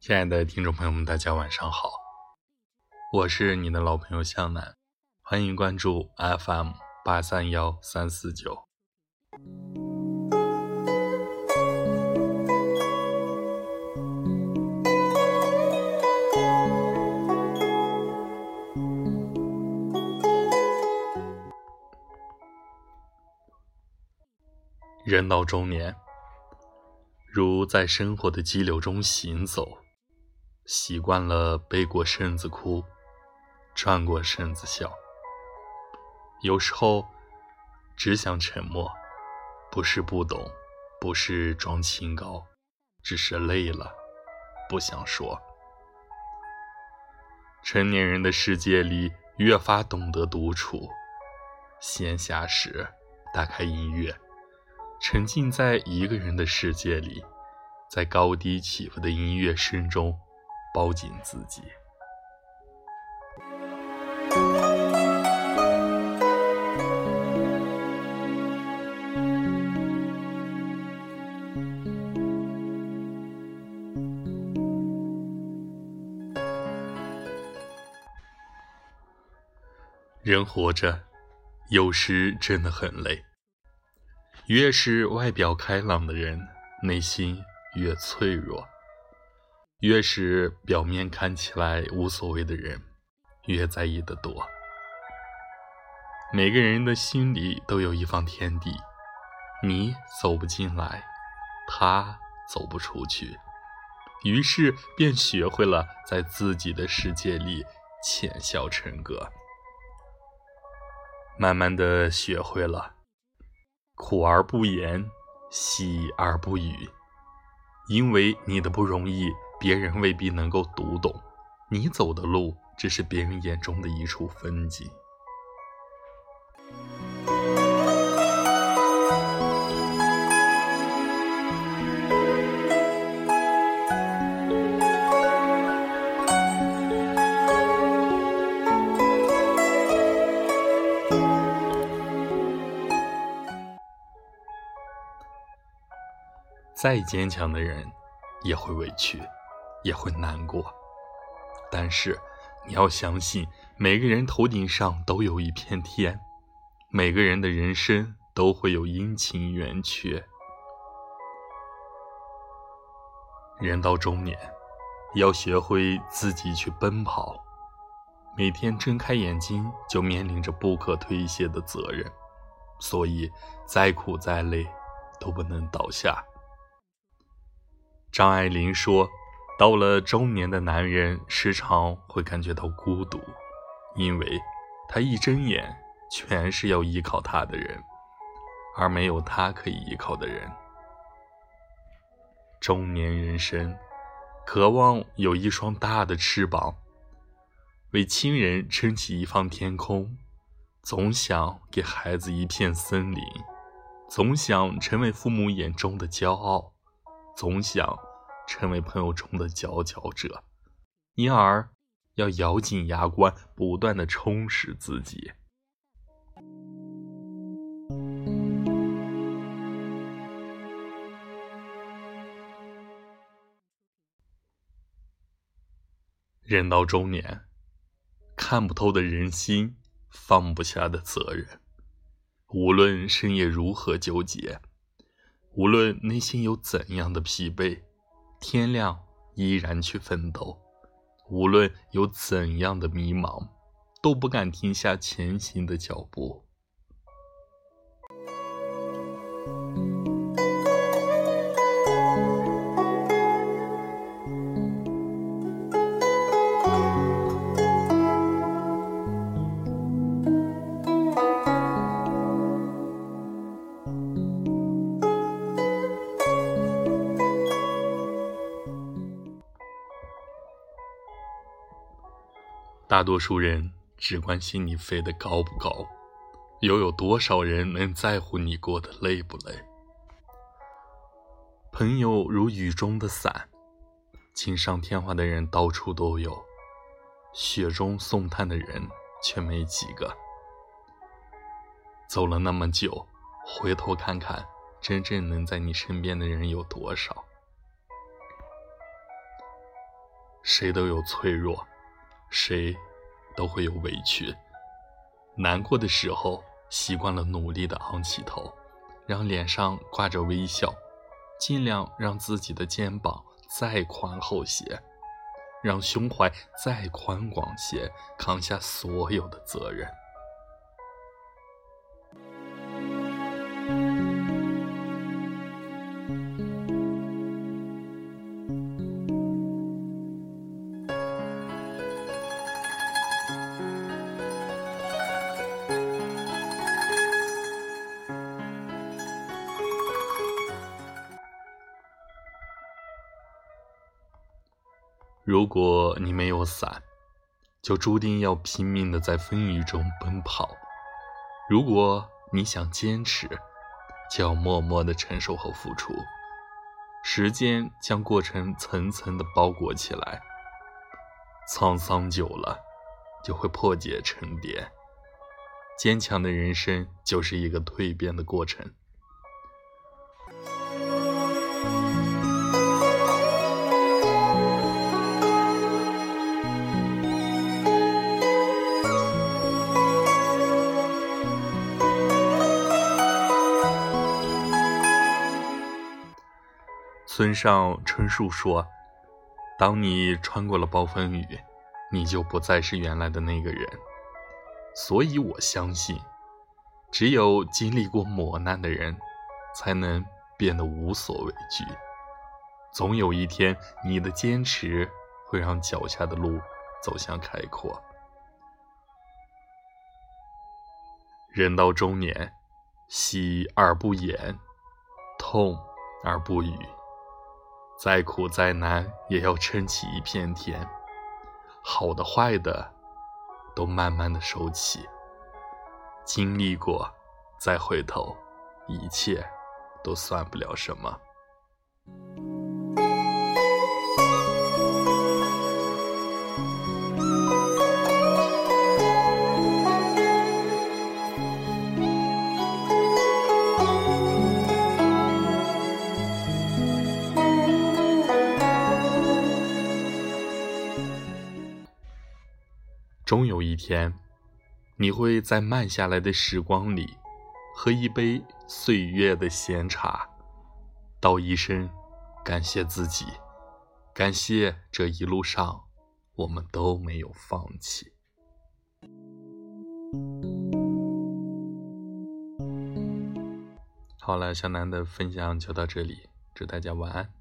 亲爱的听众朋友们，大家晚上好，我是你的老朋友向南，欢迎关注 FM 八三幺三四九。人到中年，如在生活的激流中行走。习惯了背过身子哭，转过身子笑。有时候只想沉默，不是不懂，不是装清高，只是累了，不想说。成年人的世界里，越发懂得独处。闲暇时，打开音乐，沉浸在一个人的世界里，在高低起伏的音乐声中。包紧自己。人活着，有时真的很累。越是外表开朗的人，内心越脆弱。越是表面看起来无所谓的人，越在意的多。每个人的心里都有一方天地，你走不进来，他走不出去，于是便学会了在自己的世界里浅笑成歌。慢慢的学会了苦而不言，喜而不语，因为你的不容易。别人未必能够读懂，你走的路只是别人眼中的一处风景。再坚强的人，也会委屈。也会难过，但是你要相信，每个人头顶上都有一片天，每个人的人生都会有阴晴圆缺。人到中年，要学会自己去奔跑，每天睁开眼睛就面临着不可推卸的责任，所以再苦再累都不能倒下。张爱玲说。到了中年的男人，时常会感觉到孤独，因为他一睁眼，全是要依靠他的人，而没有他可以依靠的人。中年人生，渴望有一双大的翅膀，为亲人撑起一方天空，总想给孩子一片森林，总想成为父母眼中的骄傲，总想。成为朋友中的佼佼者，因而要咬紧牙关，不断的充实自己。人到中年，看不透的人心，放不下的责任，无论深夜如何纠结，无论内心有怎样的疲惫。天亮依然去奋斗，无论有怎样的迷茫，都不敢停下前行的脚步。大多数人只关心你飞得高不高，又有多少人能在乎你过得累不累？朋友如雨中的伞，锦上添花的人到处都有，雪中送炭的人却没几个。走了那么久，回头看看，真正能在你身边的人有多少？谁都有脆弱。谁都会有委屈，难过的时候，习惯了努力的昂起头，让脸上挂着微笑，尽量让自己的肩膀再宽厚些，让胸怀再宽广些，扛下所有的责任。如果你没有伞，就注定要拼命的在风雨中奔跑；如果你想坚持，就要默默的承受和付出。时间将过程层层的包裹起来，沧桑久了，就会破茧成蝶。坚强的人生就是一个蜕变的过程。村上春树说：“当你穿过了暴风雨，你就不再是原来的那个人。所以我相信，只有经历过磨难的人，才能变得无所畏惧。总有一天，你的坚持会让脚下的路走向开阔。人到中年，喜而不言，痛而不语。”再苦再难，也要撑起一片天。好的坏的，都慢慢的收起。经历过，再回头，一切都算不了什么。终有一天，你会在慢下来的时光里，喝一杯岁月的闲茶，道一声感谢自己，感谢这一路上我们都没有放弃。好了，小南的分享就到这里，祝大家晚安。